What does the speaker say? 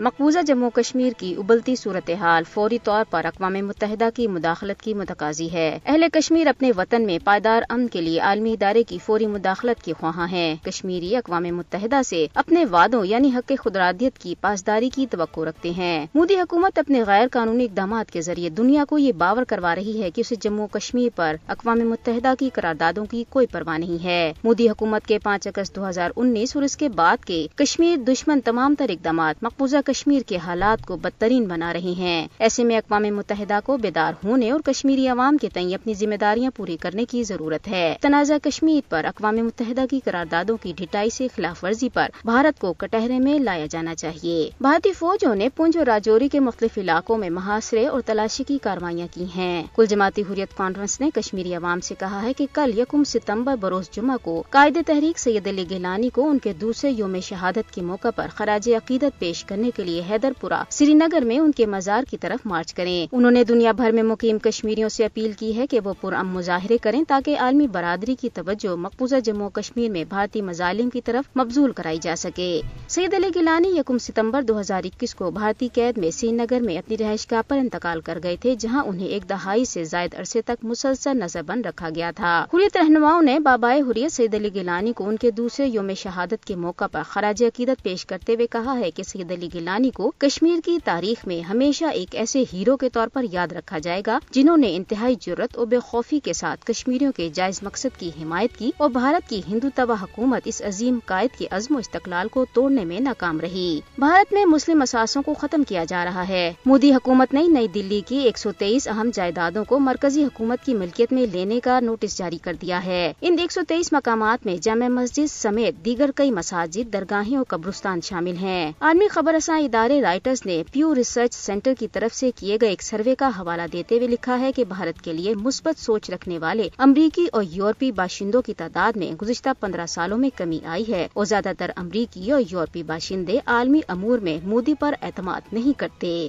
مقبوضہ جموں کشمیر کی ابلتی صورتحال فوری طور پر اقوام متحدہ کی مداخلت کی متقاضی ہے۔ اہل کشمیر اپنے وطن میں پائیدار امن کے لیے عالمی ادارے کی فوری مداخلت کی خواہاں ہیں۔ کشمیری اقوام متحدہ سے اپنے وعدوں یعنی حق خدرادیت کی پاسداری کی توقع رکھتے ہیں۔ مودی حکومت اپنے غیر قانونی اقدامات کے ذریعے دنیا کو یہ باور کروا رہی ہے کہ اسے جموں کشمیر پر اقوام متحدہ کی قراردادوں کی کوئی پرواہ نہیں ہے۔ مودی حکومت کے پانچ اگست دو ہزار انیس اور اس کے بعد کے کشمیر دشمن تمام تر اقدامات مقبوضہ کشمیر کے حالات کو بدترین بنا رہے ہیں۔ ایسے میں اقوام متحدہ کو بیدار ہونے اور کشمیری عوام کے تئیں اپنی ذمہ داریاں پوری کرنے کی ضرورت ہے۔ تنازع کشمیر پر اقوام متحدہ کی قراردادوں کی ڈھٹائی سے خلاف ورزی پر بھارت کو کٹہرے میں لایا جانا چاہیے۔ بھارتی فوجوں نے پونج اور راجوری کے مختلف علاقوں میں محاصرے اور تلاشی کی کاروائیاں کی ہیں۔ کل جماعتی حریت کانفرنس نے کشمیری عوام سے کہا ہے کہ کل یکم ستمبر بروز جمعہ کو قائد تحریک سید علی گیلانی کو ان کے دوسرے یوم شہادت کے موقع پر خراج عقیدت پیش کرنے کے لیے حیدر پورہ سری نگر میں ان کے مزار کی طرف مارچ کریں۔ انہوں نے دنیا بھر میں مقیم کشمیریوں سے اپیل کی ہے کہ وہ پرام مظاہرے کریں تاکہ عالمی برادری کی توجہ مقبوضہ جموں کشمیر میں بھارتی مظالم کی طرف مبزول کرائی جا سکے۔ سید علی گیلانی یکم ستمبر دو ہزار اکیس کو بھارتی قید میں سری نگر میں اپنی رہائش گاہ پر انتقال کر گئے تھے، جہاں انہیں ایک دہائی سے زائد عرصے تک مسلسل نظر بند رکھا گیا تھا۔ حریت رہنماؤں نے بابائے حریت سید علی گیلانی کو ان کے دوسرے یوم شہادت کے موقع پر خراج عقیدت پیش کرتے ہوئے کہا ہے کہ سید علی گیلانی کو کشمیر کی تاریخ میں ہمیشہ ایک ایسے ہیرو کے طور پر یاد رکھا جائے گا، جنہوں نے انتہائی جرت اور بے خوفی کے ساتھ کشمیریوں کے جائز مقصد کی حمایت کی اور بھارت کی ہندو تبا حکومت اس عظیم قائد کے عزم و استقلال کو توڑنے میں ناکام رہی۔ بھارت میں مسلم اثاثوں کو ختم کیا جا رہا ہے۔ مودی حکومت نے نئی دلی کی ایک سو تیئیس اہم جائیدادوں کو مرکزی حکومت کی ملکیت میں لینے کا نوٹس جاری کر دیا ہے۔ ان ایک سو تیئیس مقامات میں جامع مسجد سمیت دیگر کئی مساجد، درگاہیں اور قبرستان شامل ہیں۔ عالمی خبر رساں ادارے رائٹرز نے پیو ریسرچ سینٹر کی طرف سے کیے گئے ایک سروے کا حوالہ دیتے ہوئے لکھا ہے کہ بھارت کے لیے مثبت سوچ رکھنے والے امریکی اور یورپی باشندوں کی تعداد میں گزشتہ پندرہ سالوں میں کمی آئی ہے اور زیادہ تر امریکی اور یورپی باشندے عالمی امور میں مودی پر اعتماد نہیں کرتے۔